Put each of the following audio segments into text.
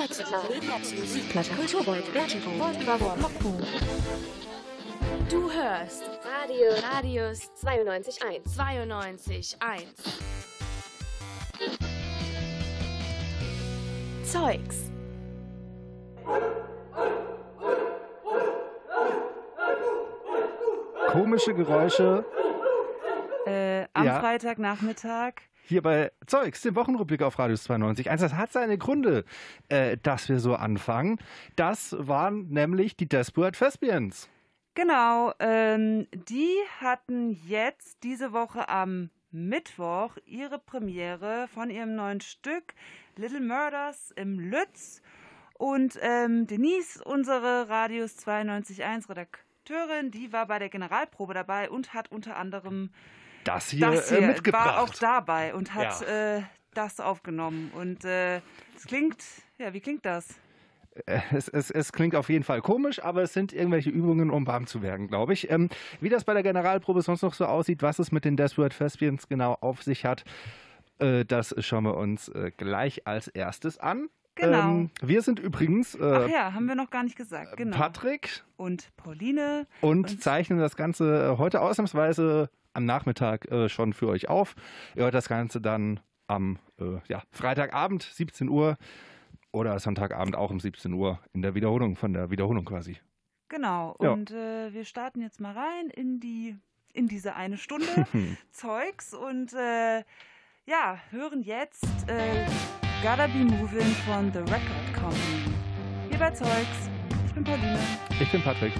Musikplatte, Vertigo, Popcorn. Du hörst Radio, Radius 92.1. 92.1. Zeugs. Komische Geräusche Äh, am Ja. Freitagnachmittag. Hier bei Zeugs, dem Wochenrückblick auf Radius 92.1. Das hat seine Gründe, äh, dass wir so anfangen. Das waren nämlich die Desperate Thespians. Genau, ähm, die hatten jetzt diese Woche am Mittwoch ihre Premiere von ihrem neuen Stück Little Murders im Lütz. Und ähm, Denise, unsere Radius 92.1 Redakteurin, die war bei der Generalprobe dabei und hat unter anderem Das hier, das äh, hier mitgebracht. war auch dabei und hat Ja. äh, das aufgenommen. Und äh, es klingt, ja, wie klingt das? Äh, Es, es, es klingt auf jeden Fall komisch, aber es sind irgendwelche Übungen, um warm zu werden, glaube ich. Ähm, wie das bei der Generalprobe sonst noch so aussieht, was es mit den Desperate Thespians genau auf sich hat, äh, das schauen wir uns äh, gleich als erstes an. Genau. Ähm, wir sind übrigens äh, Ach ja, haben wir noch gar nicht gesagt. Genau. Patrick und Pauline. und, Und- zeichnen das Ganze äh, heute ausnahmsweise am Nachmittag äh, schon für euch auf. Ihr hört das Ganze dann am äh, ja, Freitagabend, 17 Uhr oder Sonntagabend auch um 17 Uhr in der Wiederholung, von der Wiederholung quasi. Genau. Ja. Und äh, wir starten jetzt mal rein in die in diese eine Stunde Zeugs und äh, ja, hören jetzt äh, Gotta Be Moving von The Record Company. Hier bei Zeugs. Ich bin Pauline. Ich bin Patrick.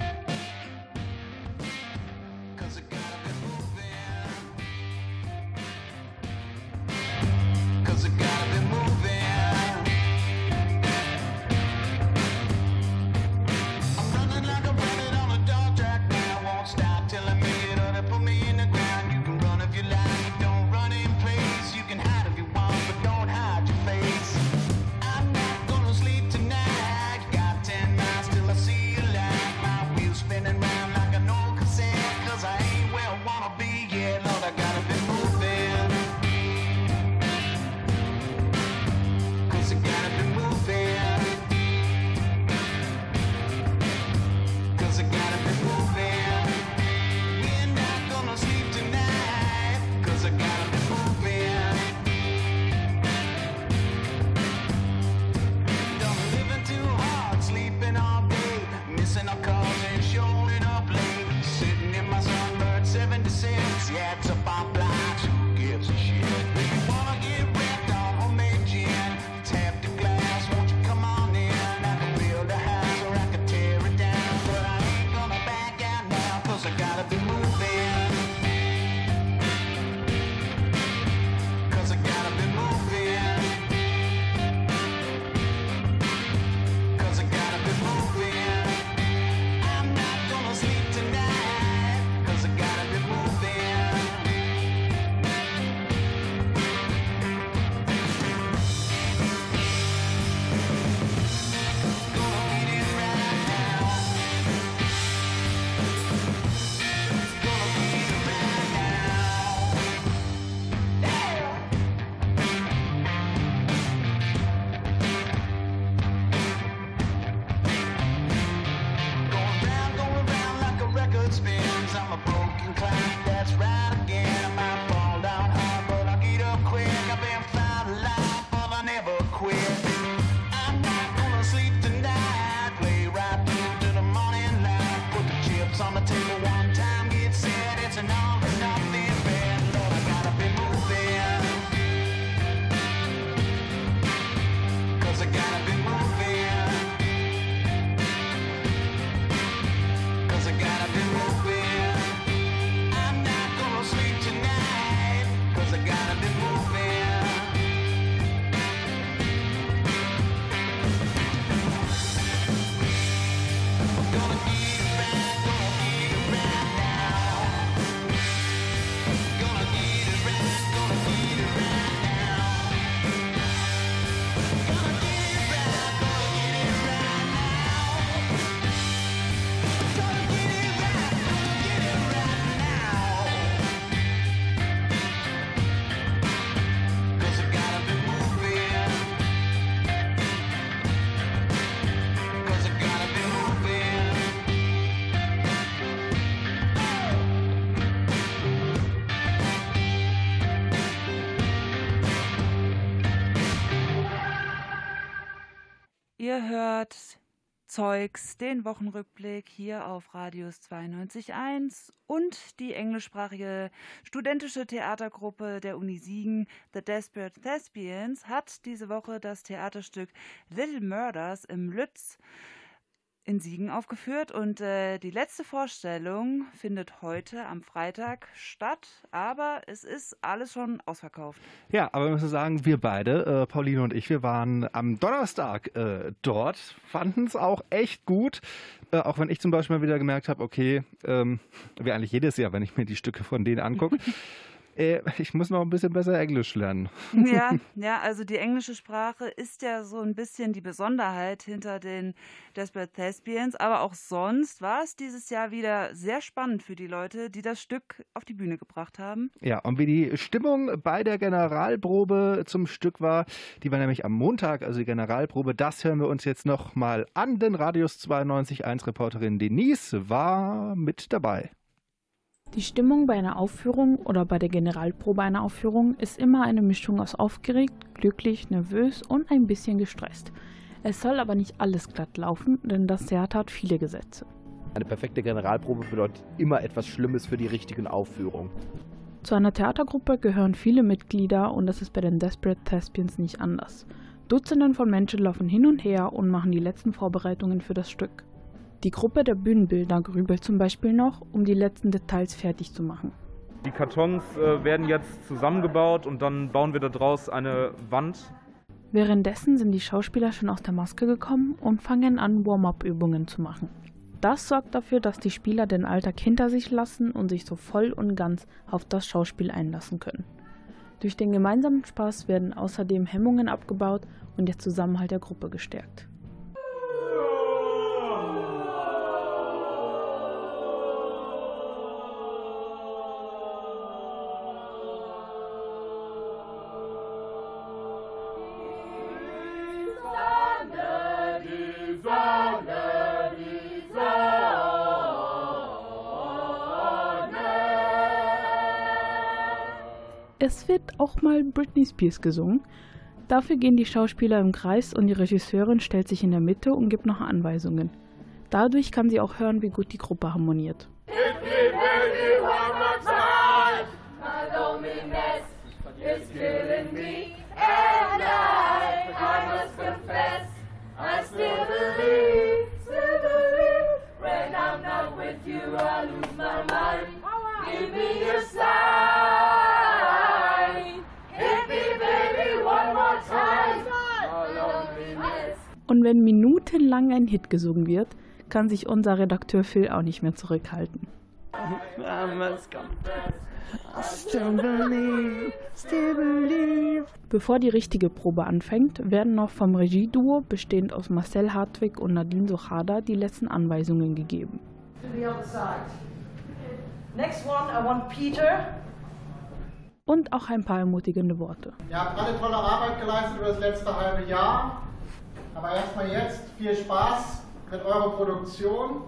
Hört Zeugs, den Wochenrückblick hier auf Radius 92.1 und die englischsprachige studentische Theatergruppe der Uni Siegen, The Desperate Thespians, hat diese Woche das Theaterstück Little Murders im Lütz in Siegen aufgeführt und äh, die letzte Vorstellung findet heute am Freitag statt, aber es ist alles schon ausverkauft. Ja, aber wir müssen sagen, wir beide, äh, Pauline und ich, wir waren am Donnerstag äh, dort, fanden es auch echt gut. Äh, auch wenn ich zum Beispiel mal wieder gemerkt habe, okay, ähm, wie eigentlich jedes Jahr, wenn ich mir die Stücke von denen angucke, ich muss noch ein bisschen besser Englisch lernen. Ja, ja, also die englische Sprache ist ja so ein bisschen die Besonderheit hinter den Desperate Thespians, aber auch sonst war es dieses Jahr wieder sehr spannend für die Leute, die das Stück auf die Bühne gebracht haben. Ja, und wie die Stimmung bei der Generalprobe zum Stück war, die war nämlich am Montag, also die Generalprobe, das hören wir uns jetzt noch mal an, denn Radius 92.1 Reporterin Denise war mit dabei. Die Stimmung bei einer Aufführung oder bei der Generalprobe einer Aufführung ist immer eine Mischung aus aufgeregt, glücklich, nervös und ein bisschen gestresst. Es soll aber nicht alles glatt laufen, denn das Theater hat viele Gesetze. Eine perfekte Generalprobe bedeutet immer etwas Schlimmes für die richtigen Aufführungen. Zu einer Theatergruppe gehören viele Mitglieder und das ist bei den Desperate Thespians nicht anders. Dutzenden von Menschen laufen hin und her und machen die letzten Vorbereitungen für das Stück. Die Gruppe der Bühnenbilder grübelt zum Beispiel noch, um die letzten Details fertig zu machen. Die Kartons äh, werden jetzt zusammengebaut und dann bauen wir daraus eine Wand. Währenddessen sind die Schauspieler schon aus der Maske gekommen und fangen an, Warm-up-Übungen zu machen. Das sorgt dafür, dass die Spieler den Alltag hinter sich lassen und sich so voll und ganz auf das Schauspiel einlassen können. Durch den gemeinsamen Spaß werden außerdem Hemmungen abgebaut und der Zusammenhalt der Gruppe gestärkt. Es wird auch mal Britney Spears gesungen. Dafür gehen die Schauspieler im Kreis und die Regisseurin stellt sich in der Mitte und gibt noch Anweisungen. Dadurch kann sie auch hören, wie gut die Gruppe harmoniert. Und wenn minutenlang ein Hit gesungen wird, kann sich unser Redakteur Phil auch nicht mehr zurückhalten. Bevor die richtige Probe anfängt, werden noch vom Regieduo, bestehend aus Marcel Hartwig und Nadine Sochada, die letzten Anweisungen gegeben. Und auch ein paar ermutigende Worte. Ihr habt alle tolle Arbeit geleistet über das letzte halbe Jahr. Aber erstmal jetzt viel Spaß mit eurer Produktion.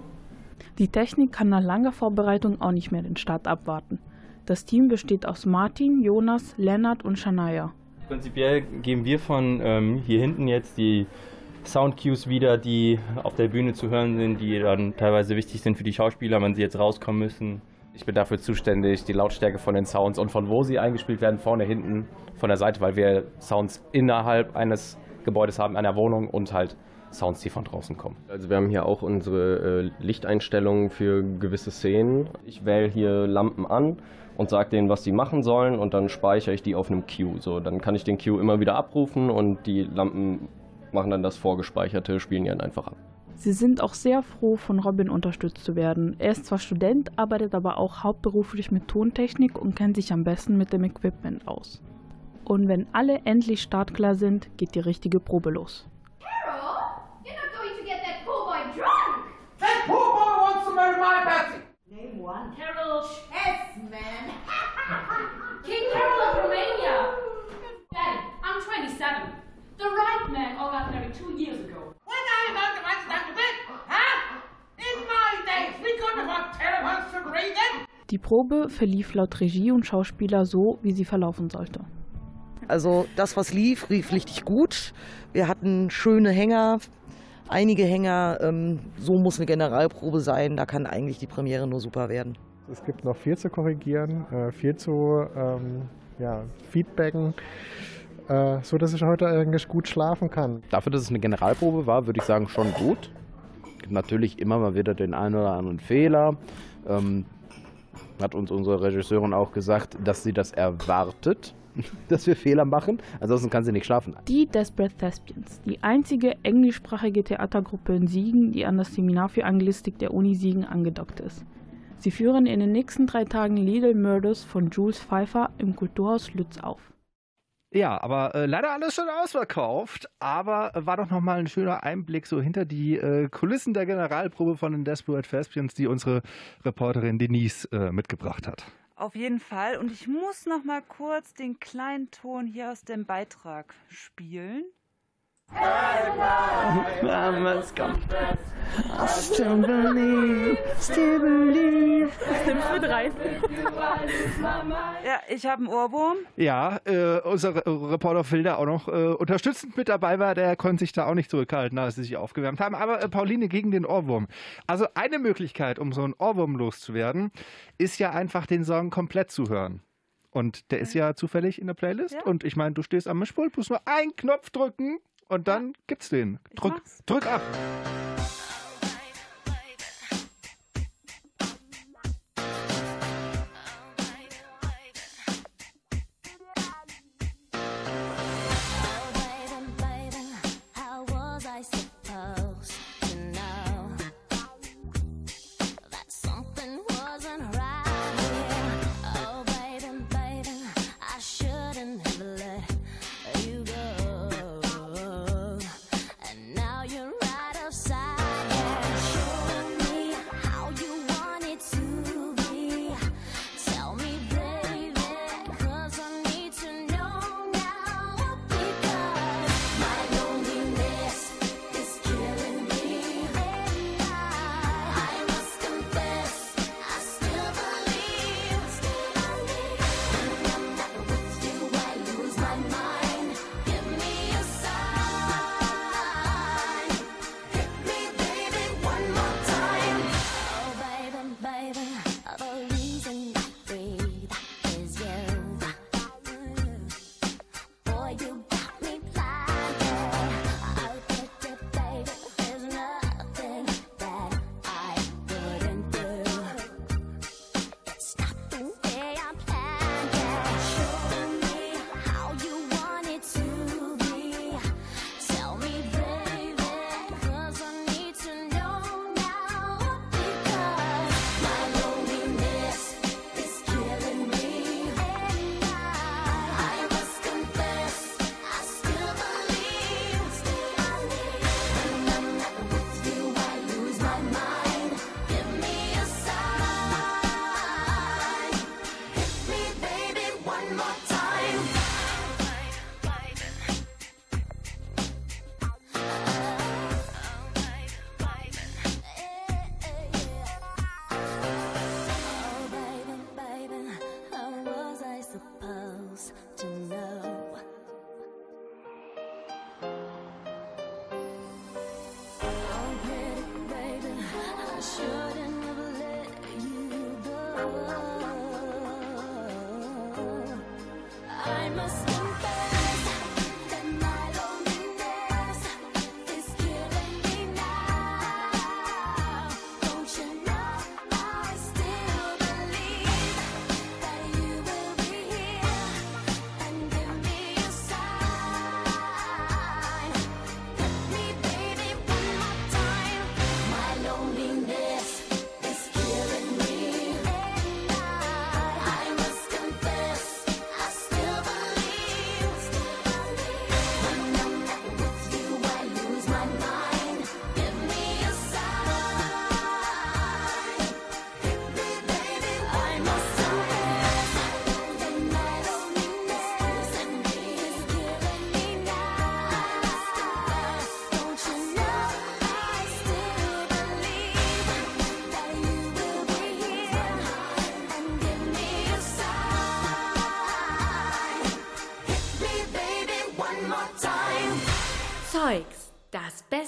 Die Technik kann nach langer Vorbereitung auch nicht mehr den Start abwarten. Das Team besteht aus Martin, Jonas, Lennart und Shania. Prinzipiell geben wir von ähm, hier hinten jetzt die Soundcues wieder, die auf der Bühne zu hören sind, die dann teilweise wichtig sind für die Schauspieler, wenn sie jetzt rauskommen müssen. Ich bin dafür zuständig, die Lautstärke von den Sounds und von wo sie eingespielt werden, vorne, hinten, von der Seite, weil wir Sounds innerhalb eines Gebäudes haben, einer Wohnung und halt Sounds, die von draußen kommen. Also wir haben hier auch unsere äh, Lichteinstellungen für gewisse Szenen. Ich wähle hier Lampen an und sage denen, was sie machen sollen und dann speichere ich die auf einem Cue. So, dann kann ich den Cue immer wieder abrufen und die Lampen machen dann das vorgespeicherte, spielen die dann einfach ab. Sie sind auch sehr froh, von Robin unterstützt zu werden. Er ist zwar Student, arbeitet aber auch hauptberuflich mit Tontechnik und kennt sich am besten mit dem Equipment aus. Und wenn alle endlich startklar sind, geht die richtige Probe los. Carol. Carol Chessman. King Carol of Romania. Daddy, I'm 27. The right man all got two years ago. When I about the bed, huh? In my days, we couldn't afford telephones to breathe Die Probe verlief laut Regie und Schauspieler so, wie sie verlaufen sollte. Also das, was lief, lief richtig gut. Wir hatten schöne Hänger einige Hänger. Ähm, so muss eine Generalprobe sein. Da kann eigentlich die Premiere nur super werden. Es gibt noch viel zu korrigieren, äh, viel zu ähm, ja, feedbacken, äh, so dass ich heute eigentlich gut schlafen kann. Dafür, dass es eine Generalprobe war, würde ich sagen, schon gut. Natürlich immer mal wieder den einen oder anderen Fehler. Ähm, hat uns unsere Regisseurin auch gesagt, dass sie das erwartet, dass wir Fehler machen. Ansonsten kann sie nicht schlafen. Die Desperate Thespians, die einzige englischsprachige Theatergruppe in Siegen, die an das Seminar für Anglistik der Uni Siegen angedockt ist. Sie führen in den nächsten drei Tagen Little Murders von Jules Pfeiffer im Kulturhaus Lütz auf. Ja, aber äh, leider alles schon ausverkauft. Aber äh, war doch nochmal ein schöner Einblick so hinter die äh, Kulissen der Generalprobe von den Desperate Thespians, die unsere Reporterin Denise äh, mitgebracht hat. Auf jeden Fall. Und ich muss noch mal kurz den kleinen Ton hier aus dem Beitrag spielen. Mamas confess. I still believe, still believe. für drei. Ja, ich habe einen Ohrwurm. Ja, äh, unser Re Reporter Phil, der auch noch äh, unterstützend mit dabei war, der konnte sich da auch nicht zurückhalten, als sie sich aufgewärmt haben. Aber äh, Pauline gegen den Ohrwurm. Also eine Möglichkeit, um so einen Ohrwurm loszuwerden, ist ja einfach den Song komplett zu hören. Und der ist ja zufällig in der Playlist. Ja. Und ich meine, du stehst am Mischpult, musst nur einen Knopf drücken und dann gibt's den. Drück, drück ab.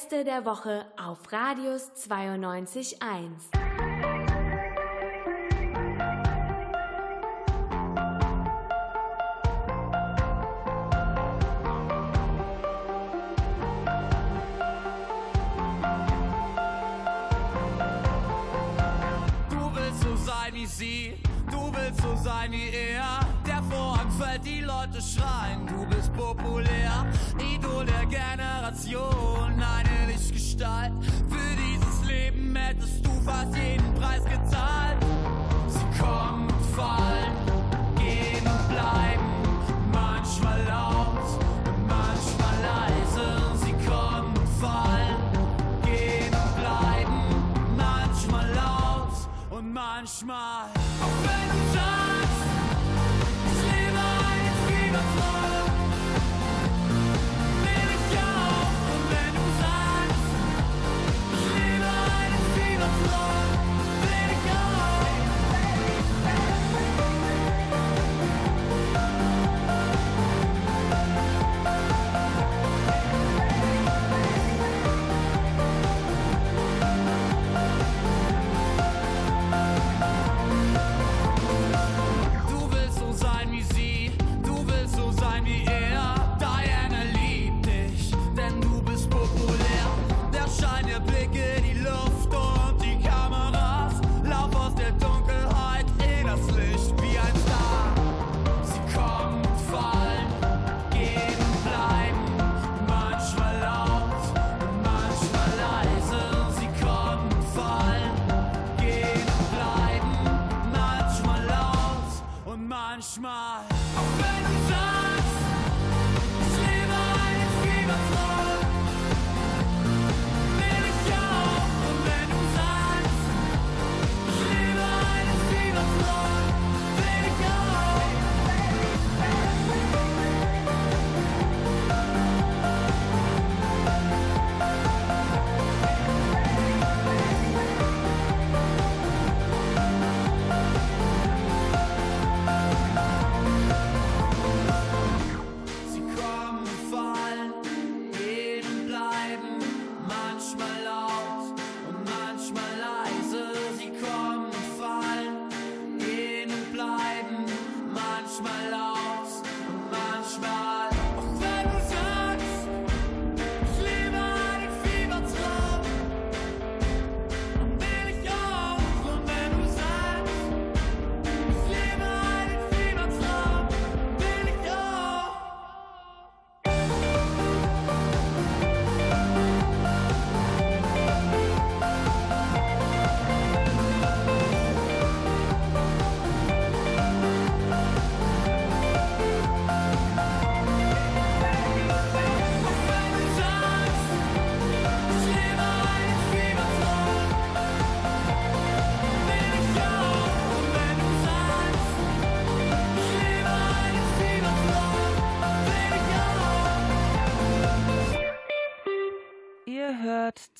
Beste der Woche auf Radius 92.1. manchmal.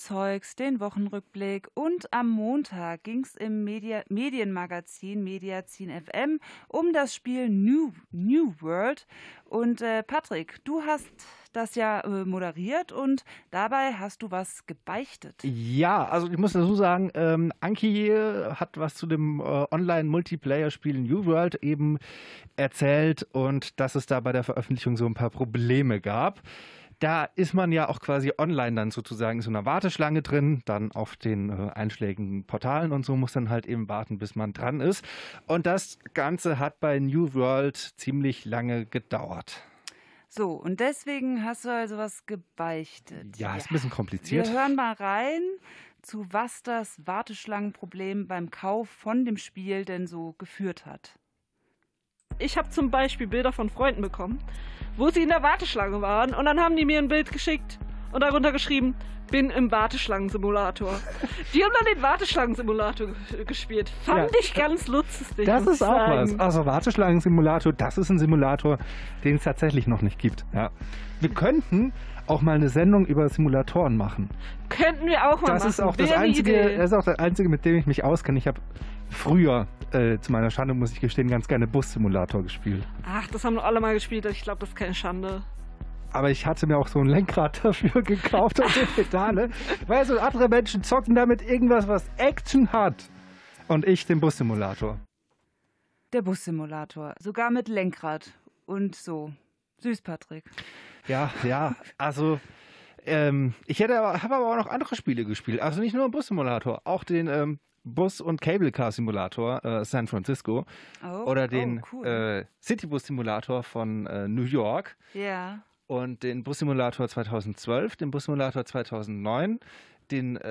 Zeugs, den Wochenrückblick und am Montag ging es im Media Medienmagazin Mediazin FM um das Spiel New, New World. Und äh, Patrick, du hast das ja äh, moderiert und dabei hast du was gebeichtet. Ja, also ich muss dazu sagen, ähm, Anki hat was zu dem äh, Online-Multiplayer-Spiel New World eben erzählt und dass es da bei der Veröffentlichung so ein paar Probleme gab. Da ist man ja auch quasi online dann sozusagen in so einer Warteschlange drin, dann auf den äh, einschlägigen Portalen und so muss dann halt eben warten, bis man dran ist. Und das Ganze hat bei New World ziemlich lange gedauert. So, und deswegen hast du also was gebeichtet. Ja, ist ein bisschen kompliziert. Wir hören mal rein, zu was das Warteschlangenproblem beim Kauf von dem Spiel denn so geführt hat. Ich habe zum Beispiel Bilder von Freunden bekommen, wo sie in der Warteschlange waren und dann haben die mir ein Bild geschickt und darunter geschrieben, bin im Warteschlangensimulator. Die haben dann den Warteschlangensimulator ge- gespielt. Fand Ja. ich ganz lustig. Das ist auch was. Also Warteschlangen-Simulator, das ist ein Simulator, den es tatsächlich noch nicht gibt. Ja. Wir könnten auch mal eine Sendung über Simulatoren machen. Könnten wir auch mal Das machen. ist auch das Wäre einzige, Idee. das ist auch das einzige, mit dem ich mich auskenne. Ich habe früher, äh, zu meiner Schande muss ich gestehen, ganz gerne Bus-Simulator gespielt. Ach, das haben alle mal gespielt. Ich glaube, das ist keine Schande. aber ich hatte mir auch so ein Lenkrad dafür gekauft und so Pedale. Weil so andere Menschen zocken damit irgendwas, was Action hat. Und ich den Bussimulator. Der Bussimulator, sogar mit Lenkrad und so. Süß, Patrick. Ja, ja, also ähm, ich hätte aber, habe aber auch noch andere Spiele gespielt. Also nicht nur einen Bussimulator, auch den ähm, Bus- und Cable Car Simulator äh, San Francisco Oh, oder den oh, cool. äh, Citybus Simulator von äh, New York Ja. und den Bussimulator 2012, den Bussimulator 2009, den äh,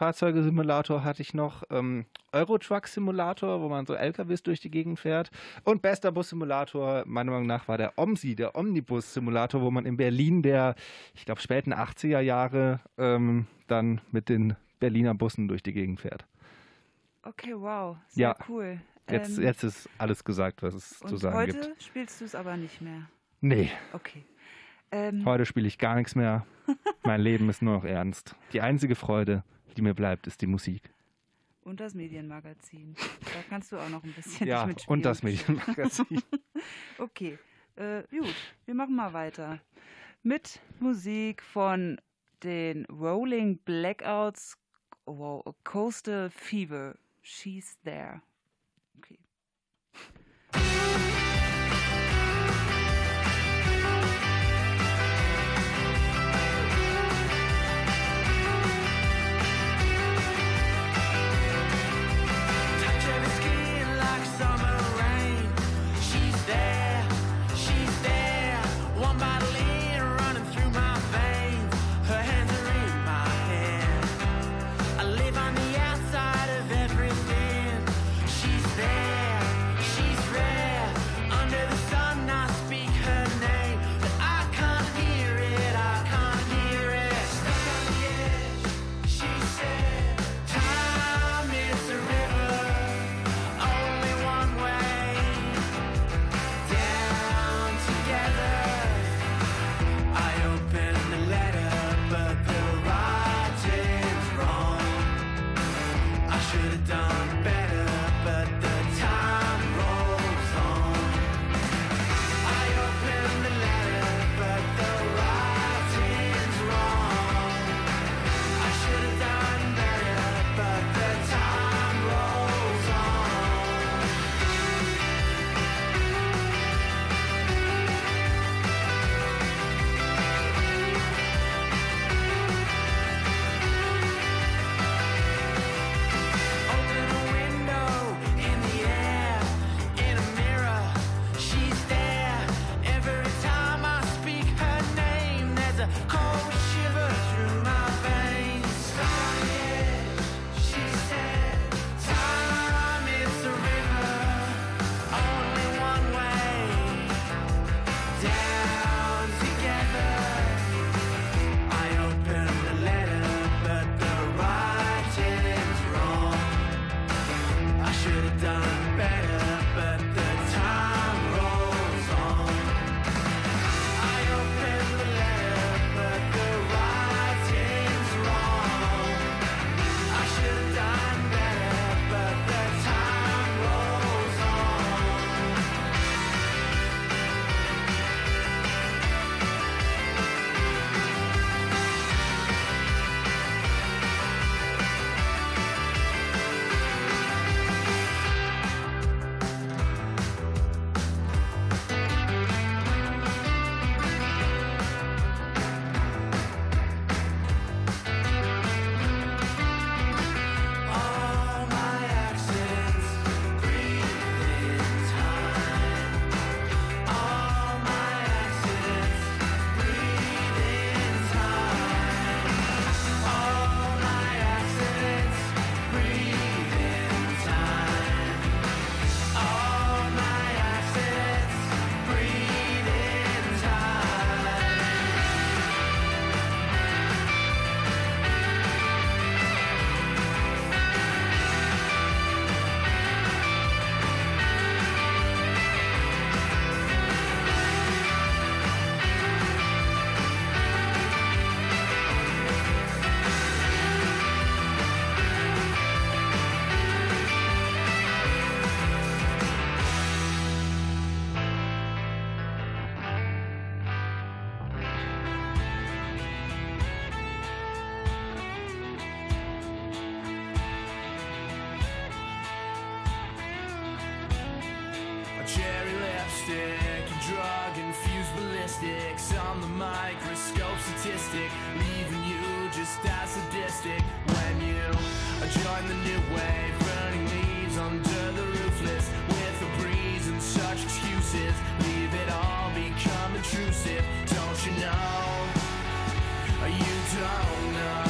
Rettungseinsatzfahrzeuge-Simulator hatte ich noch, ähm, Eurotruck-Simulator, wo man so LKWs durch die Gegend fährt und bester Bus-Simulator, meiner Meinung nach, war der OMSI, der Omnibus-Simulator, wo man in Berlin der, ich glaube, späten 80er Jahre ähm, dann mit den Berliner Bussen durch die Gegend fährt. Okay, wow. Sehr Ja. cool. Jetzt, Ähm, jetzt ist alles gesagt, was es zu sagen heute gibt. spielst du es aber nicht mehr. Nee, Okay. Ähm, heute spiele ich gar nichts mehr. mein Leben ist nur noch ernst. Die einzige Freude, die mir bleibt, ist die Musik. Und das Medienmagazin. Da kannst du auch noch ein bisschen Ja, mitspielen. und das Medienmagazin. okay, äh, gut, wir machen mal weiter. Mit Musik von den Rolling Blackouts, wow, Coastal Fever, She's There. Become. Don't you know? You don't know.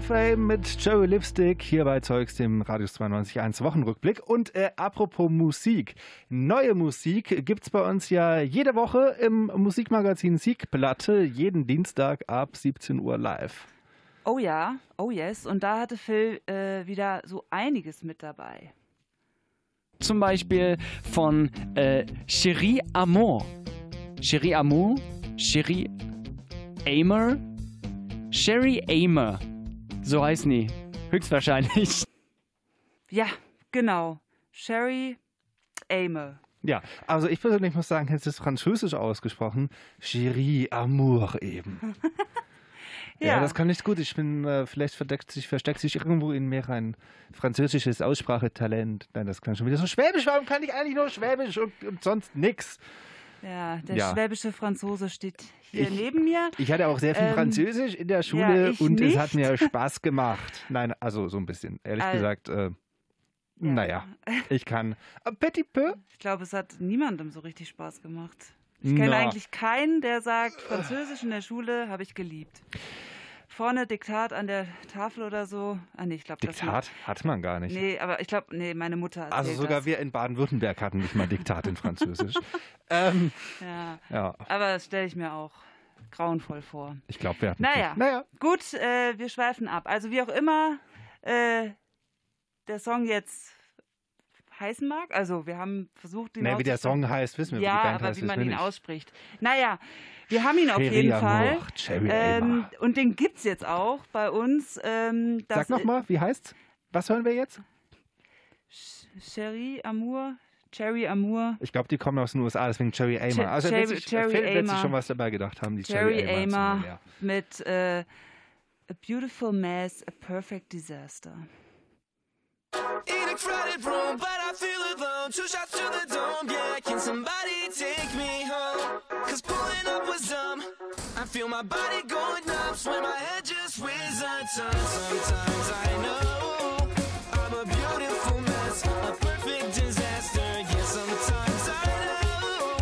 Fame mit Cherry Lipstick hier bei Zeugs, dem Radius 92.1 Wochenrückblick. Und äh, apropos Musik. Neue Musik gibt's bei uns ja jede Woche im Musikmagazin Siegplatte, jeden Dienstag ab 17 Uhr live. Oh ja, oh yes. Und da hatte Phil äh, wieder so einiges mit dabei. Zum Beispiel von äh, Cherie Amour. Cherie Amour, Cherie Aimer, Sherry Aimer. So heißen die. Höchstwahrscheinlich. Ja, genau. Sherry Ame. Ja, also ich persönlich muss sagen, es ist französisch ausgesprochen. Chérie Amour eben. ja. Ja. das kann nicht gut. Ich bin, äh, vielleicht verdeckt sich, versteckt sich irgendwo in mir ein französisches Aussprachetalent. Nein, das klang schon wieder so schwäbisch. Warum kann ich eigentlich nur schwäbisch und, und sonst nix? Ja, der Ja. schwäbische Franzose steht hier Ich- neben mir. Ich hatte auch sehr viel Ähm, Französisch in der ja, Schule ich und es nicht. hat mir Spaß gemacht. Nein, also so ein bisschen. Ehrlich Al- gesagt, äh, naja, ich kann. Petit peu. Ich glaube, es hat niemandem so richtig Spaß gemacht. Ich kenne eigentlich keinen, der sagt, Französisch in der Schule habe ich geliebt. Vorne Diktat an der Tafel oder so. Ah, nee, ich glaube, das Diktat hat man gar nicht. Nee, aber ich glaube, nee, meine Mutter Also sogar das. wir in Baden-Württemberg hatten nicht mal Diktat in Französisch. ähm, Ja. ja, Aber das stelle ich mir auch grauenvoll vor. ich glaube, wir hatten. Naja, naja. gut, äh, wir schweifen ab. Also wie auch immer äh, der Song jetzt heißen mag. Also wir haben versucht, den naja, wie der Song heißt, wissen wir, ja, wie die Band aber heißt, wie man ihn nicht. ausspricht. Naja, wir haben ihn auf Cherry jeden Fall. Cherry ähm, und den gibt es jetzt auch bei uns. Ähm, Sag nochmal, wie heißt's? Was hören wir jetzt? Cherry Amour, Cherry Amour. Ich glaube, die kommen aus den USA, deswegen Cherry Amer. Also Cherry, letztlich, Cherry Amer. schon was dabei gedacht haben, die Cherry, Cherry Amer, Amer mit äh, A Beautiful Mess, A Perfect Disaster. In a crowded room, but I feel alone. Two shots to the dome, yeah. Can somebody take me home? Cause pulling up was dumb. I feel my body going numb. When my head just whizzes a ton. Sometimes I know I'm a beautiful mess, a perfect disaster. Yeah, sometimes I know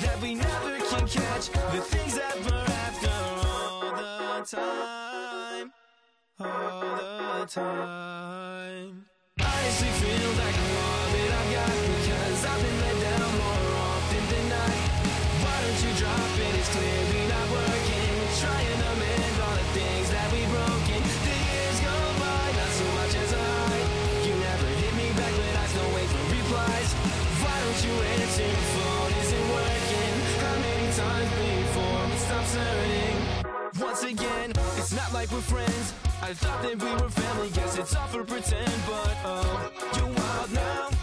that we never can catch the things that we're after all the time. All the time like all that I've got Because I've been let down more often than not. Why don't you drop it? It's working. Trying to mend all the things that we've broken. The years go by, not so much as You never hit me back, but I Why don't you answer? Phone isn't working. How many times before it stops? Once again, it's not like we're friends. I thought that we were family, guess it's all for pretend, but oh, you're wild now.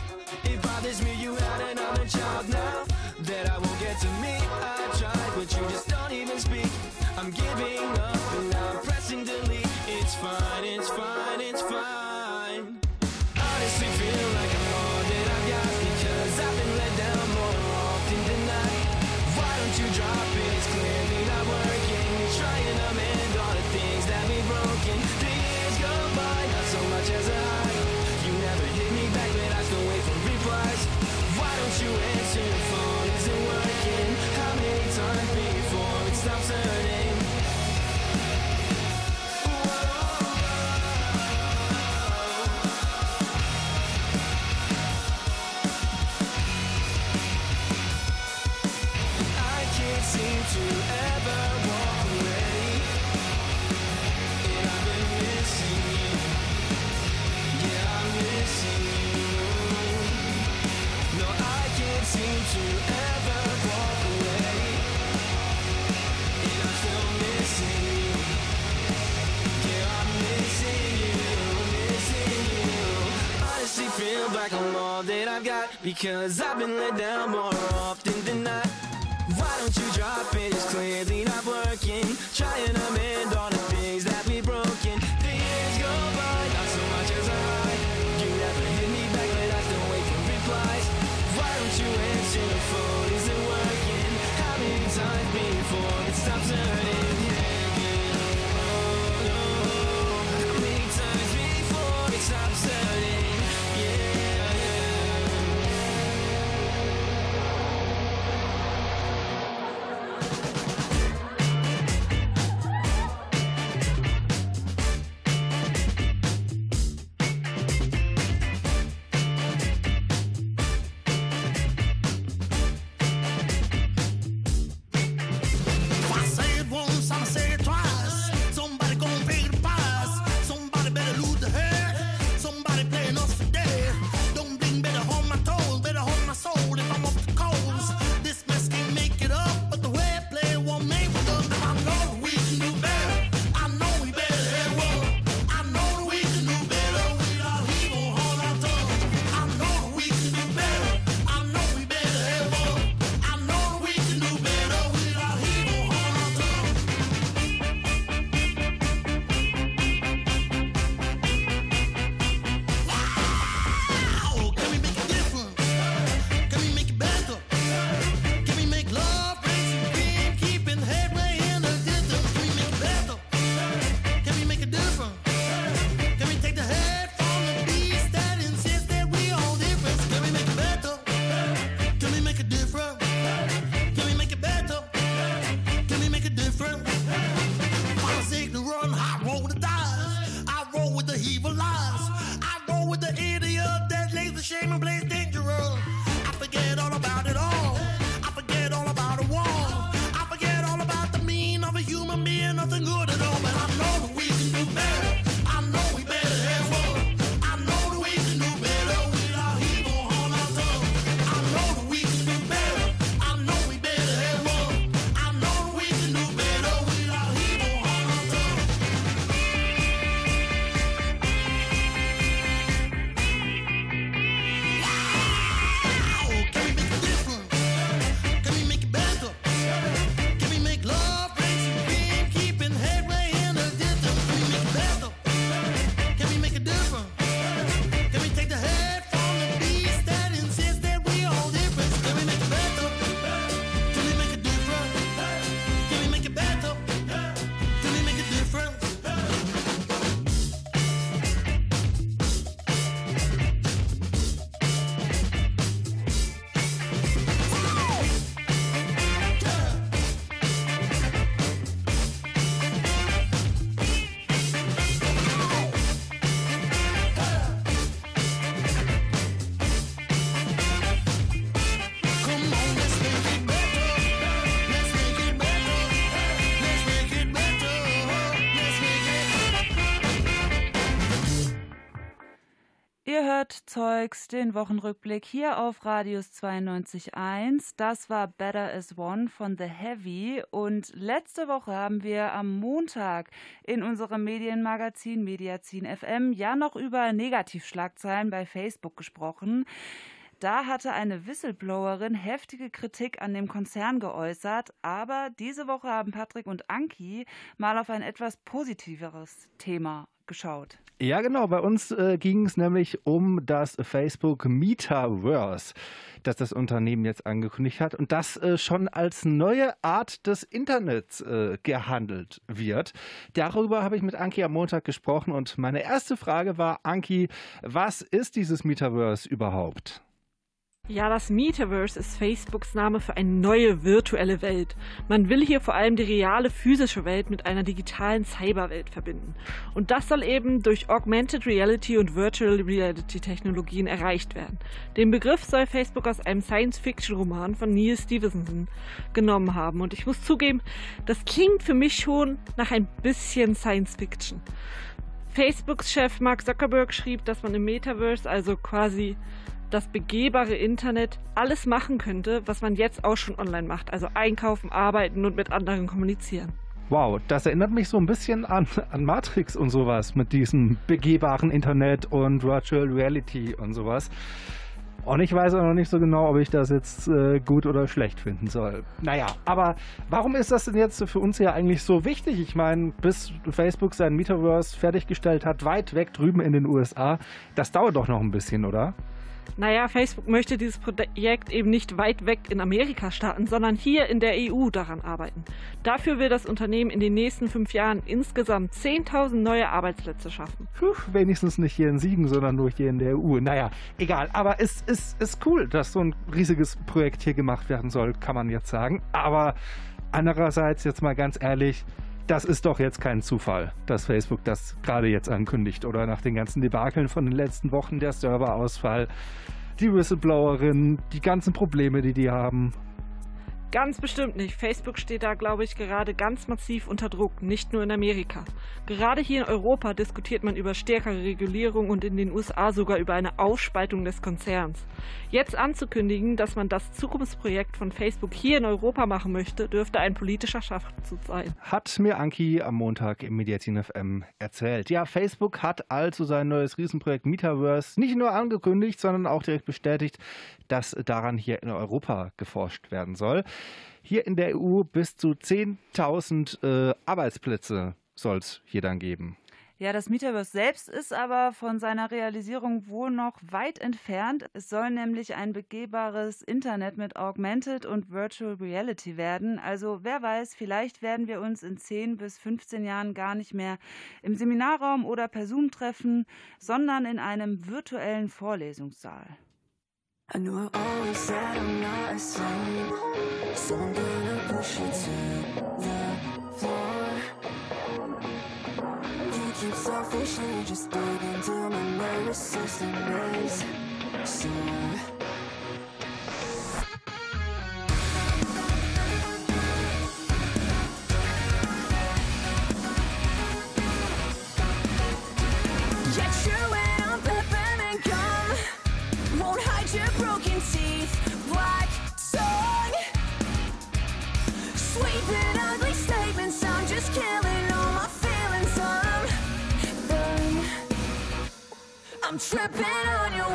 track on all that I've got Because I've been let down more often than not Why don't you drop it? It's clearly not working Trying to mend all Zeugs, den Wochenrückblick hier auf Radius 92.1. Das war Better as One von The Heavy. Und letzte Woche haben wir am Montag in unserem Medienmagazin Mediazin FM ja noch über Negativschlagzeilen bei Facebook gesprochen. Da hatte eine Whistleblowerin heftige Kritik an dem Konzern geäußert, aber diese Woche haben Patrick und Anki mal auf ein etwas positiveres Thema geschaut. Ja, genau. Bei uns äh, ging es nämlich um das Facebook Metaverse, das das Unternehmen jetzt angekündigt hat und das äh, schon als neue Art des Internets äh, gehandelt wird. Darüber habe ich mit Anki am Montag gesprochen und meine erste Frage war, Anki, was ist dieses Metaverse überhaupt? Ja, das Metaverse ist Facebooks Name für eine neue virtuelle Welt. Man will hier vor allem die reale physische Welt mit einer digitalen Cyberwelt verbinden. Und das soll eben durch Augmented Reality und Virtual Reality Technologien erreicht werden. Den Begriff soll Facebook aus einem Science-Fiction-Roman von Neil Stevenson genommen haben. Und ich muss zugeben, das klingt für mich schon nach ein bisschen Science-Fiction. Facebooks Chef Mark Zuckerberg schrieb, dass man im Metaverse, also quasi das begehbare Internet alles machen könnte, was man jetzt auch schon online macht. Also einkaufen, arbeiten und mit anderen kommunizieren. Wow, das erinnert mich so ein bisschen an, an Matrix und sowas mit diesem begehbaren Internet und Virtual Reality und sowas. Und ich weiß auch noch nicht so genau, ob ich das jetzt äh, gut oder schlecht finden soll. Naja, aber warum ist das denn jetzt für uns ja eigentlich so wichtig? Ich meine, bis Facebook sein Metaverse fertiggestellt hat, weit weg drüben in den USA, das dauert doch noch ein bisschen, oder? Naja, Facebook möchte dieses Projekt eben nicht weit weg in Amerika starten, sondern hier in der EU daran arbeiten. Dafür will das Unternehmen in den nächsten fünf Jahren insgesamt 10.000 neue Arbeitsplätze schaffen. Puh, wenigstens nicht hier in Siegen, sondern nur hier in der EU. Naja, egal. Aber es ist, ist cool, dass so ein riesiges Projekt hier gemacht werden soll, kann man jetzt sagen. Aber andererseits, jetzt mal ganz ehrlich, das ist doch jetzt kein Zufall, dass Facebook das gerade jetzt ankündigt oder nach den ganzen Debakeln von den letzten Wochen, der Serverausfall, die Whistleblowerin, die ganzen Probleme, die die haben. Ganz bestimmt nicht. Facebook steht da, glaube ich, gerade ganz massiv unter Druck, nicht nur in Amerika. Gerade hier in Europa diskutiert man über stärkere Regulierung und in den USA sogar über eine Aufspaltung des Konzerns. Jetzt anzukündigen, dass man das Zukunftsprojekt von Facebook hier in Europa machen möchte, dürfte ein politischer Schachzug sein. Hat mir Anki am Montag im Mediazin FM erzählt. Ja, Facebook hat also sein neues Riesenprojekt Metaverse nicht nur angekündigt, sondern auch direkt bestätigt, dass daran hier in Europa geforscht werden soll. Hier in der EU bis zu 10.000 äh, Arbeitsplätze soll es hier dann geben. Ja, das Metaverse selbst ist aber von seiner Realisierung wohl noch weit entfernt. Es soll nämlich ein begehbares Internet mit Augmented und Virtual Reality werden. Also wer weiß, vielleicht werden wir uns in 10 bis 15 Jahren gar nicht mehr im Seminarraum oder per Zoom treffen, sondern in einem virtuellen Vorlesungssaal. I know I always said I'm not a saint, so I'm gonna push you to the floor. You keep selfishly just digging till my nervous system is sore. I'm tripping on your.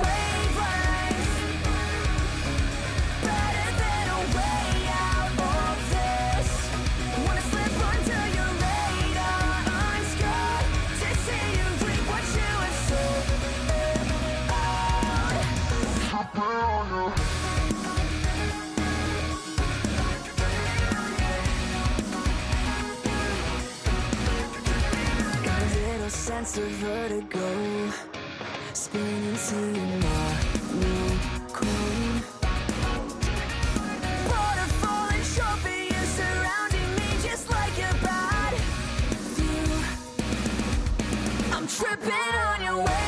Better than a way out of this. Wanna slip under your radar. To see you reap what you have sown. Sense of vertigo tripping on your wavelength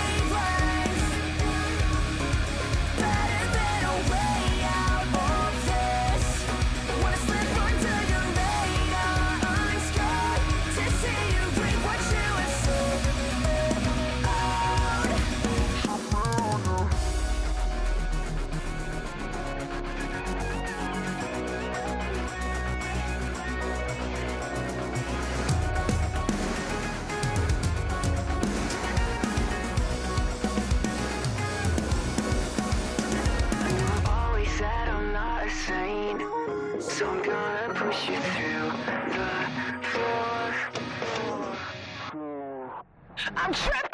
I'm tripping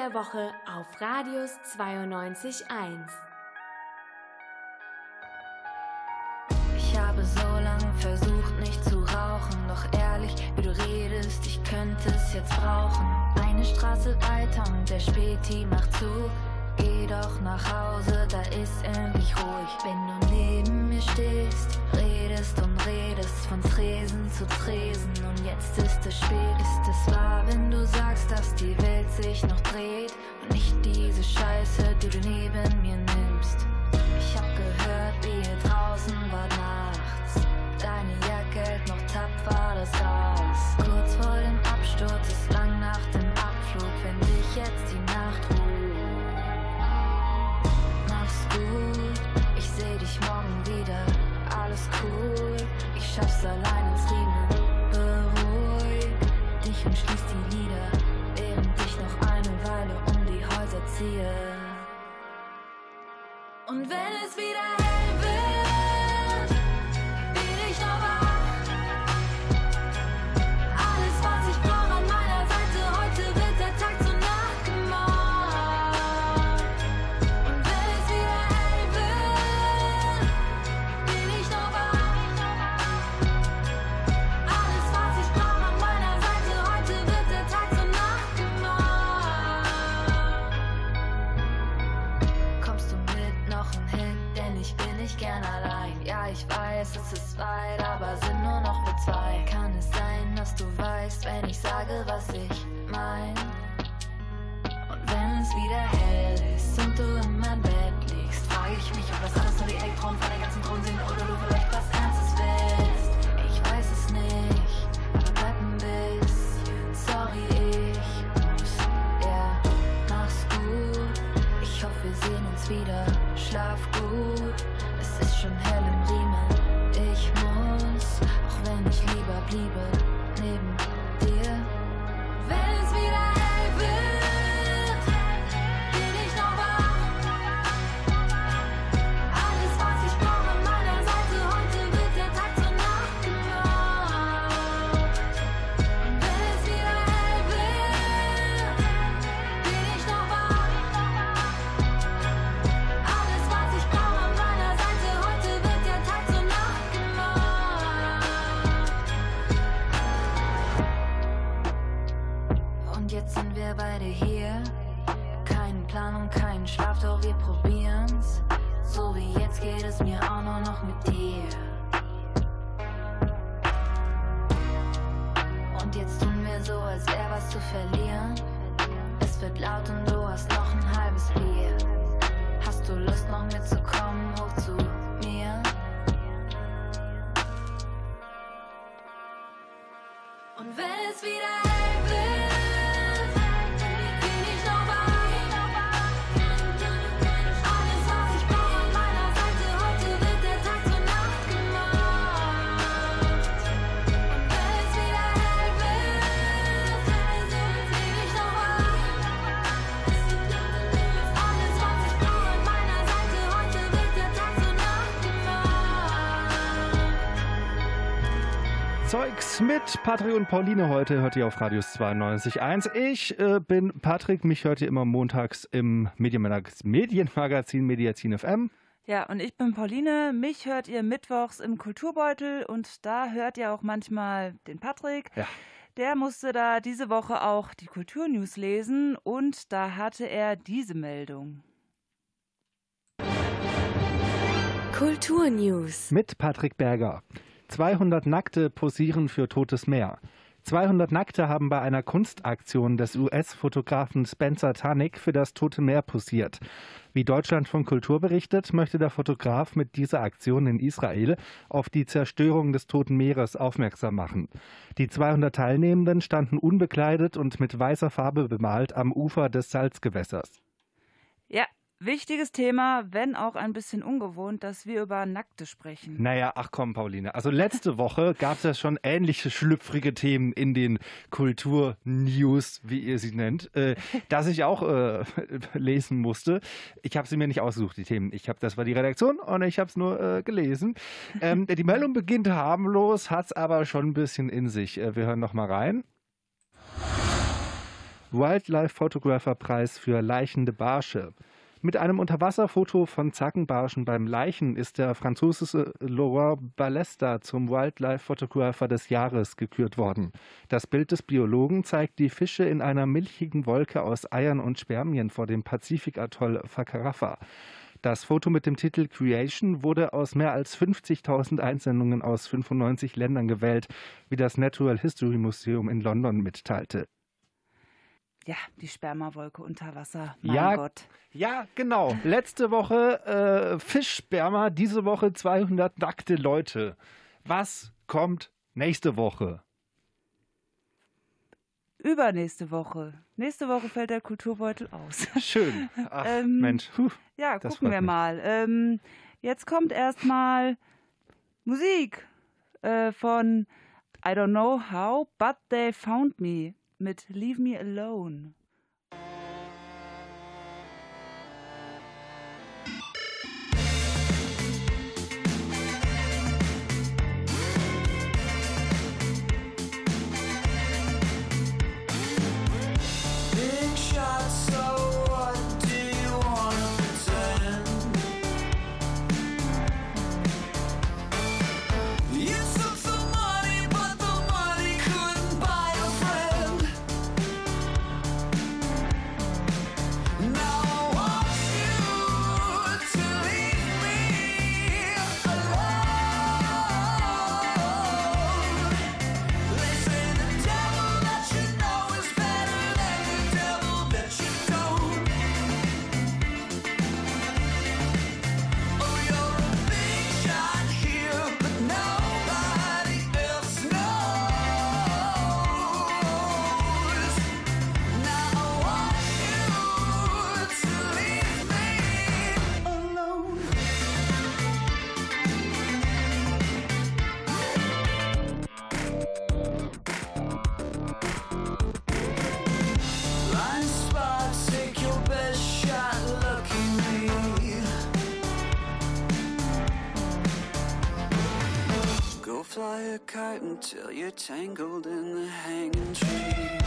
der Woche auf Radius 92.1. Ich habe so lange versucht, nicht zu rauchen. Doch ehrlich, wie du redest, ich könnte es jetzt brauchen. Eine Straße weiter und der Späti macht zu. Geh doch nach Hause, da ist endlich ruhig. Wenn du neben stehst, redest und redest von Tresen zu Tresen. Und jetzt ist es spät. Ist es wahr, wenn du sagst, dass die Welt sich noch dreht? Und nicht diese Scheiße, die du neben mir nimmst. Ich hab gehört, wie ihr draußen war nachts. Deine Jacke hält noch tapfer das Gas. Schaff's allein ins Riemen. Beruhig dich und schließ die Lieder, während ich noch eine Weile um die Häuser ziehe. Und wenn es wieder Und jetzt tun wir so, als wär was zu verlieren. Es wird laut und du hast noch ein halbes Bier. Hast du Lust noch mitzukommen, hoch zu mir? Und wenn es wieder mit Patrick und Pauline heute, hört ihr auf Radius 92.1. Ich äh, bin Patrick, mich hört ihr immer montags im Medienmagazin, Medienmagazin Mediazin FM. Ja, und ich bin Pauline. Mich hört ihr mittwochs im Kulturbeutel und da hört ihr auch manchmal den Patrick. Ja. Der musste da diese Woche auch die Kulturnews lesen und da hatte er diese Meldung. Kulturnews. Mit Patrick Berger. 200 Nackte posieren für Totes Meer. 200 Nackte haben bei einer Kunstaktion des US-Fotografen Spencer Tunick für das Tote Meer posiert. Wie Deutschland von Kultur berichtet, möchte der Fotograf mit dieser Aktion in Israel auf die Zerstörung des Toten Meeres aufmerksam machen. Die 200 Teilnehmenden standen unbekleidet und mit weißer Farbe bemalt am Ufer des Salzgewässers. Ja, wichtiges Thema, wenn auch ein bisschen ungewohnt, dass wir über Nackte sprechen. Naja, ach komm, Pauline. Also letzte Woche gab es ja schon ähnliche schlüpfrige Themen in den Kultur-News, wie ihr sie nennt, äh, dass ich auch äh, lesen musste. Ich habe sie mir nicht ausgesucht, die Themen. Ich habe, das war die Redaktion und ich habe es nur äh, gelesen. Ähm, die Meldung beginnt harmlos, hat es aber schon ein bisschen in sich. Äh, wir hören noch mal rein. Wildlife Photographer Preis für leichende Barsche. Mit einem Unterwasserfoto von Zackenbarschen beim Leichen ist der französische Laurent Balesta zum Wildlife Photographer des Jahres gekürt worden. Das Bild des Biologen zeigt die Fische in einer milchigen Wolke aus Eiern und Spermien vor dem Pazifikatoll Fakarafa. Das Foto mit dem Titel Creation wurde aus mehr als 50.000 Einsendungen aus 95 Ländern gewählt, wie das Natural History Museum in London mitteilte. Ja, die Spermawolke unter Wasser. Mein ja, Gott. ja, genau. Letzte Woche äh, Fischsperma, diese Woche 200 nackte Leute. Was kommt nächste Woche? Übernächste Woche. Nächste Woche fällt der Kulturbeutel aus. Schön. Ach, Ähm, Mensch. Puh, Ja, gucken wir mal. Ähm, jetzt kommt erstmal Musik äh, von I don't know how, but they found me mit Leave Me Alone. Until you're tangled in the hanging tree.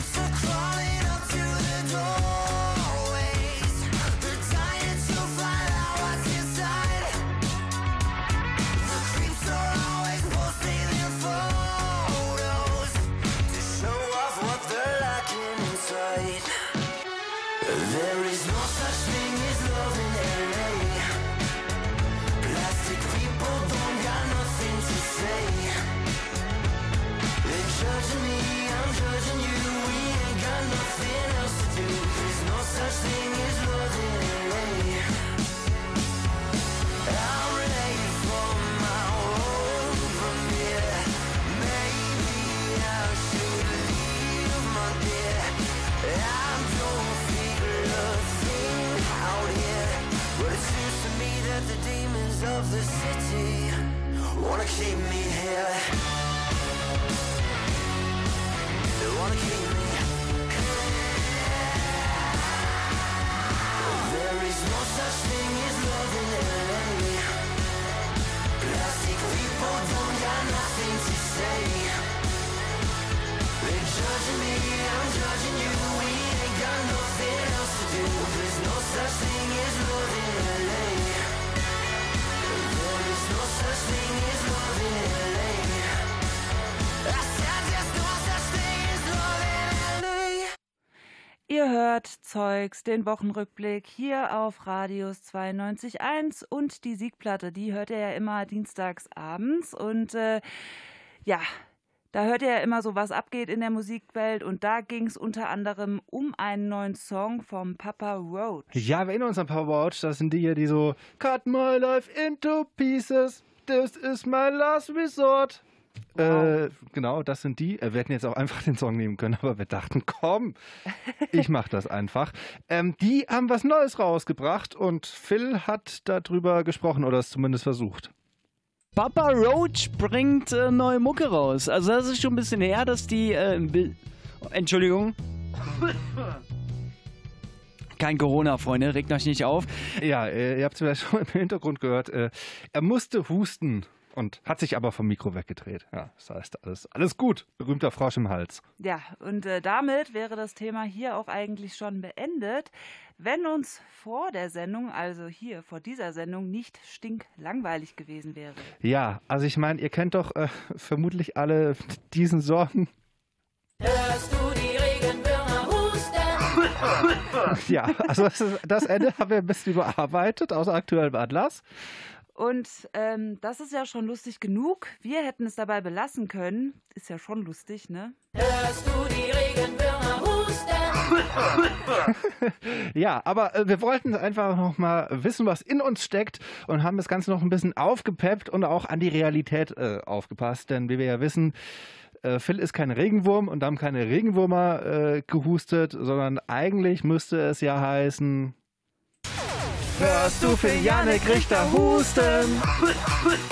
The creeps of the city wanna keep me here. They wanna keep There's no such thing as love in LA. There is no such thing as love in LA. I said there's no Ihr hört Zeugs, den Wochenrückblick hier auf Radius 92.1 und die Siegplatte, die hört ihr ja immer dienstags abends. Und äh, ja, da hört ihr ja immer so, was abgeht in der Musikwelt. Und da ging es unter anderem um einen neuen Song vom Papa Roach. Ja, wir erinnern uns an Power Watch, das sind die hier, die so Cut my life into pieces, this is my last resort. Äh, genau, das sind die. Äh, Wir hätten jetzt auch einfach den Song nehmen können, aber wir dachten, komm, ich mach das einfach. Ähm, die haben was Neues rausgebracht und Phil hat darüber gesprochen oder es zumindest versucht. Papa Roach bringt äh, neue Mucke raus. Also das ist schon ein bisschen her, dass die äh. Entschuldigung. Kein Corona, Freunde, regt euch nicht auf. Ja, äh, ihr habt es vielleicht schon im Hintergrund gehört. Äh, er musste husten und hat sich aber vom Mikro weggedreht. Ja, das heißt, alles, alles gut. Berühmter Frosch im Hals. Ja, und äh, damit wäre das Thema hier auch eigentlich schon beendet, wenn uns vor der Sendung, also hier vor dieser Sendung, nicht stinklangweilig gewesen wäre. Ja, also ich meine, ihr kennt doch äh, vermutlich alle diesen Song. Hörst du die Regenwürmer husten? ja, also das, ist, das Ende haben wir ein bisschen überarbeitet aus aktuellem Anlass. Und ähm, das ist ja schon lustig genug. Wir hätten es dabei belassen können. Ist ja schon lustig, ne? Hörst du die Regenwürmer husten? ja, aber äh, wir wollten einfach noch mal wissen, was in uns steckt und haben das Ganze noch ein bisschen aufgepeppt und auch an die Realität äh, aufgepasst. Denn wie wir ja wissen, äh, Phil ist kein Regenwurm und haben keine Regenwürmer äh, gehustet, sondern eigentlich müsste es ja heißen... Hörst du Phil Janik Richter husten?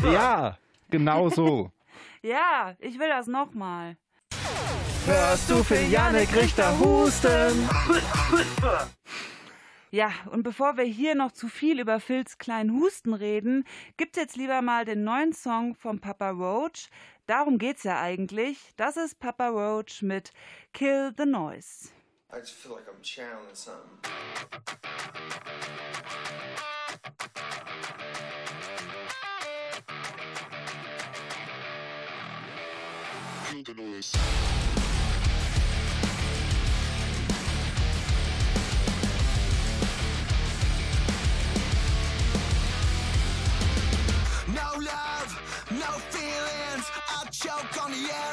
Ja, genau so. Ja, ich will das nochmal. Hörst du Phil Janik Richter husten? Ja, und bevor wir hier noch zu viel über Phils kleinen Husten reden, gibt's jetzt lieber mal den neuen Song von Papa Roach. Darum geht's ja eigentlich. Das ist Papa Roach mit Kill the Noise. I just feel like I'm channeling something. No love, no feelings. I choke on the air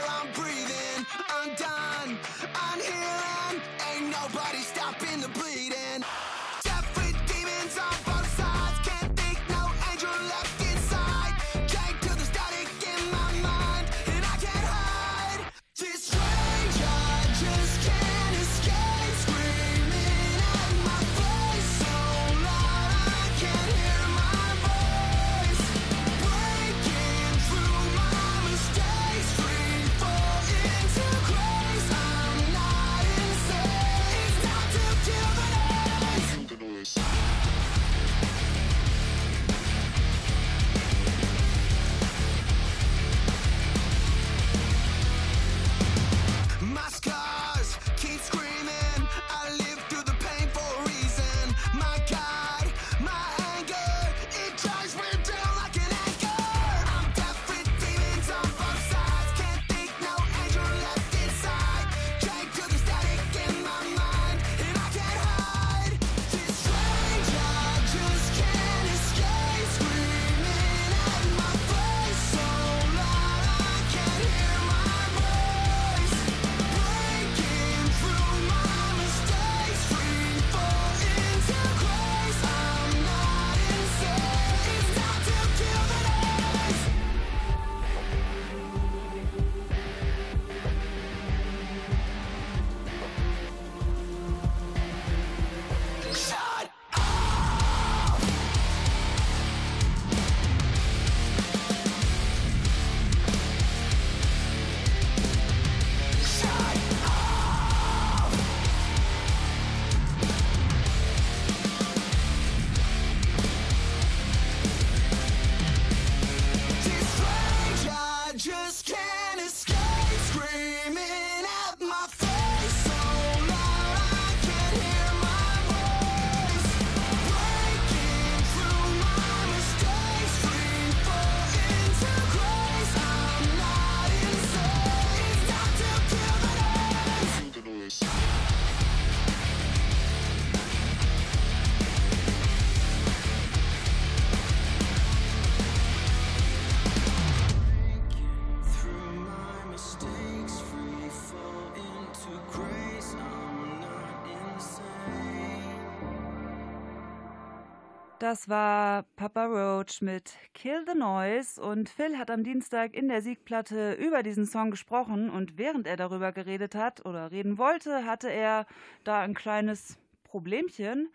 Das war Papa Roach mit Kill the Noise und Phil hat am Dienstag in der Siegplatte über diesen Song gesprochen und während er darüber geredet hat oder reden wollte, hatte er da ein kleines Problemchen.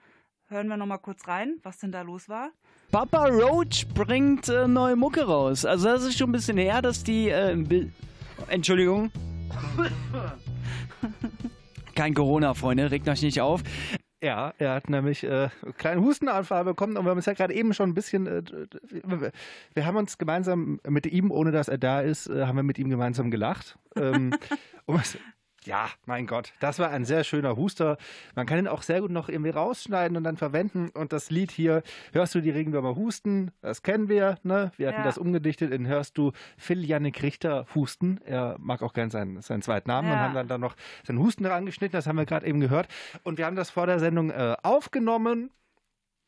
Hören wir noch mal kurz rein, was denn da los war. Papa Roach bringt äh, neue Mucke raus. Also das ist schon ein bisschen her, dass die äh. Entschuldigung. Kein Corona, Freunde, regt euch nicht auf. Ja, er hat nämlich äh, einen kleinen Hustenanfall bekommen und wir haben es ja gerade eben schon ein bisschen, äh, wir- wir haben uns gemeinsam mit ihm, ohne dass er da ist, äh, haben wir mit ihm gemeinsam gelacht. Ähm, um es, ja, mein Gott, das war ein sehr schöner Huster. Man kann ihn auch sehr gut noch irgendwie rausschneiden und dann verwenden. Und das Lied hier, hörst du die Regenwürmer husten? Das kennen wir, ne? Wir hatten Ja. das umgedichtet in Hörst du Phil Jannik Richter husten? Er mag auch gern seinen, seinen zweiten Namen und Ja. haben dann, dann noch seinen Husten angeschnitten. Das haben wir gerade eben gehört. Und wir haben das vor der Sendung äh, aufgenommen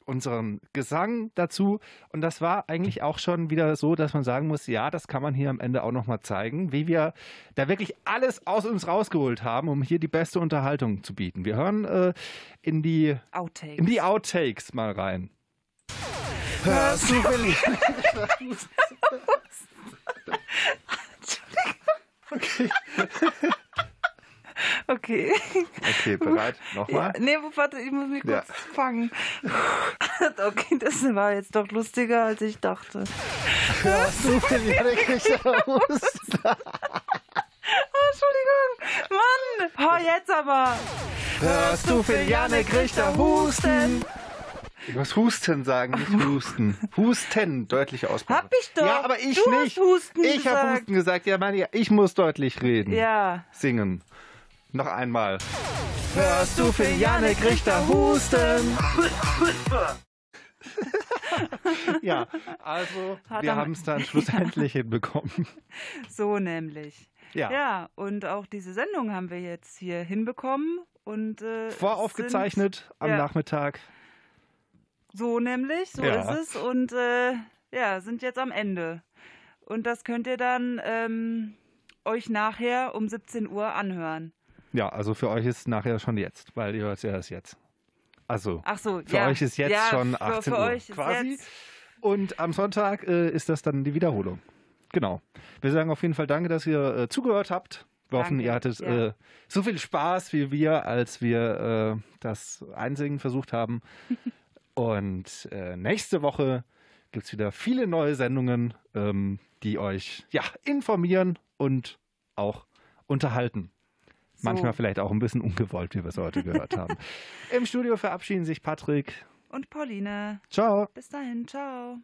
unseren Gesang dazu. Und das war eigentlich auch schon wieder so, dass man sagen muss, ja, das kann man hier am Ende auch nochmal zeigen, wie wir da wirklich alles aus uns rausgeholt haben, um hier die beste Unterhaltung zu bieten. Wir hören äh, in, die, Outtakes. in die Outtakes mal rein. Hörst du, Willi? Okay. Okay. Okay, bereit? Nochmal? Ja, nee, warte, ich muss mich kurz Ja. fangen. Okay, das war jetzt doch lustiger, als ich dachte. Hörst du, Willi? Oh, Entschuldigung. Mann. Oh, jetzt aber. Hörst du, Phil Janek Richter husten? Ich muss Husten sagen, nicht Husten. Husten, deutlich aussprechen. Hab ich doch. Ja, aber ich Du nicht. hast Husten ich habe. Husten gesagt. Ja, meine, ich muss deutlich reden. Ja. Singen. Noch einmal. Hörst du, Phil Janek Richter husten? ja, also Hat wir haben es dann schlussendlich hinbekommen. So nämlich. Ja. Ja, und auch diese Sendung haben wir jetzt hier hinbekommen und äh, Voraufgezeichnet sind, am ja, Nachmittag. So nämlich, so Ja. ist es. Und äh, ja, sind jetzt am Ende. Und das könnt ihr dann ähm, euch nachher um 17 Uhr anhören. Ja, also für euch ist nachher schon jetzt, weil ihr hört es ja erst jetzt. Also Ach so, für ja. euch ist jetzt Ja, schon für- 18 für Uhr euch ist quasi. jetzt- Und am Sonntag äh, ist das dann die Wiederholung. Genau. Wir sagen auf jeden Fall danke, dass ihr äh, zugehört habt. Wir hoffen, ihr hattet ja. äh, so viel Spaß wie wir, als wir äh, das Einsingen versucht haben. Und äh, nächste Woche gibt es wieder viele neue Sendungen, ähm, die euch ja, informieren und auch unterhalten. So. Manchmal vielleicht auch ein bisschen ungewollt, wie wir es heute gehört haben. Im Studio verabschieden sich Patrick. Und Pauline. Ciao. Bis dahin, ciao.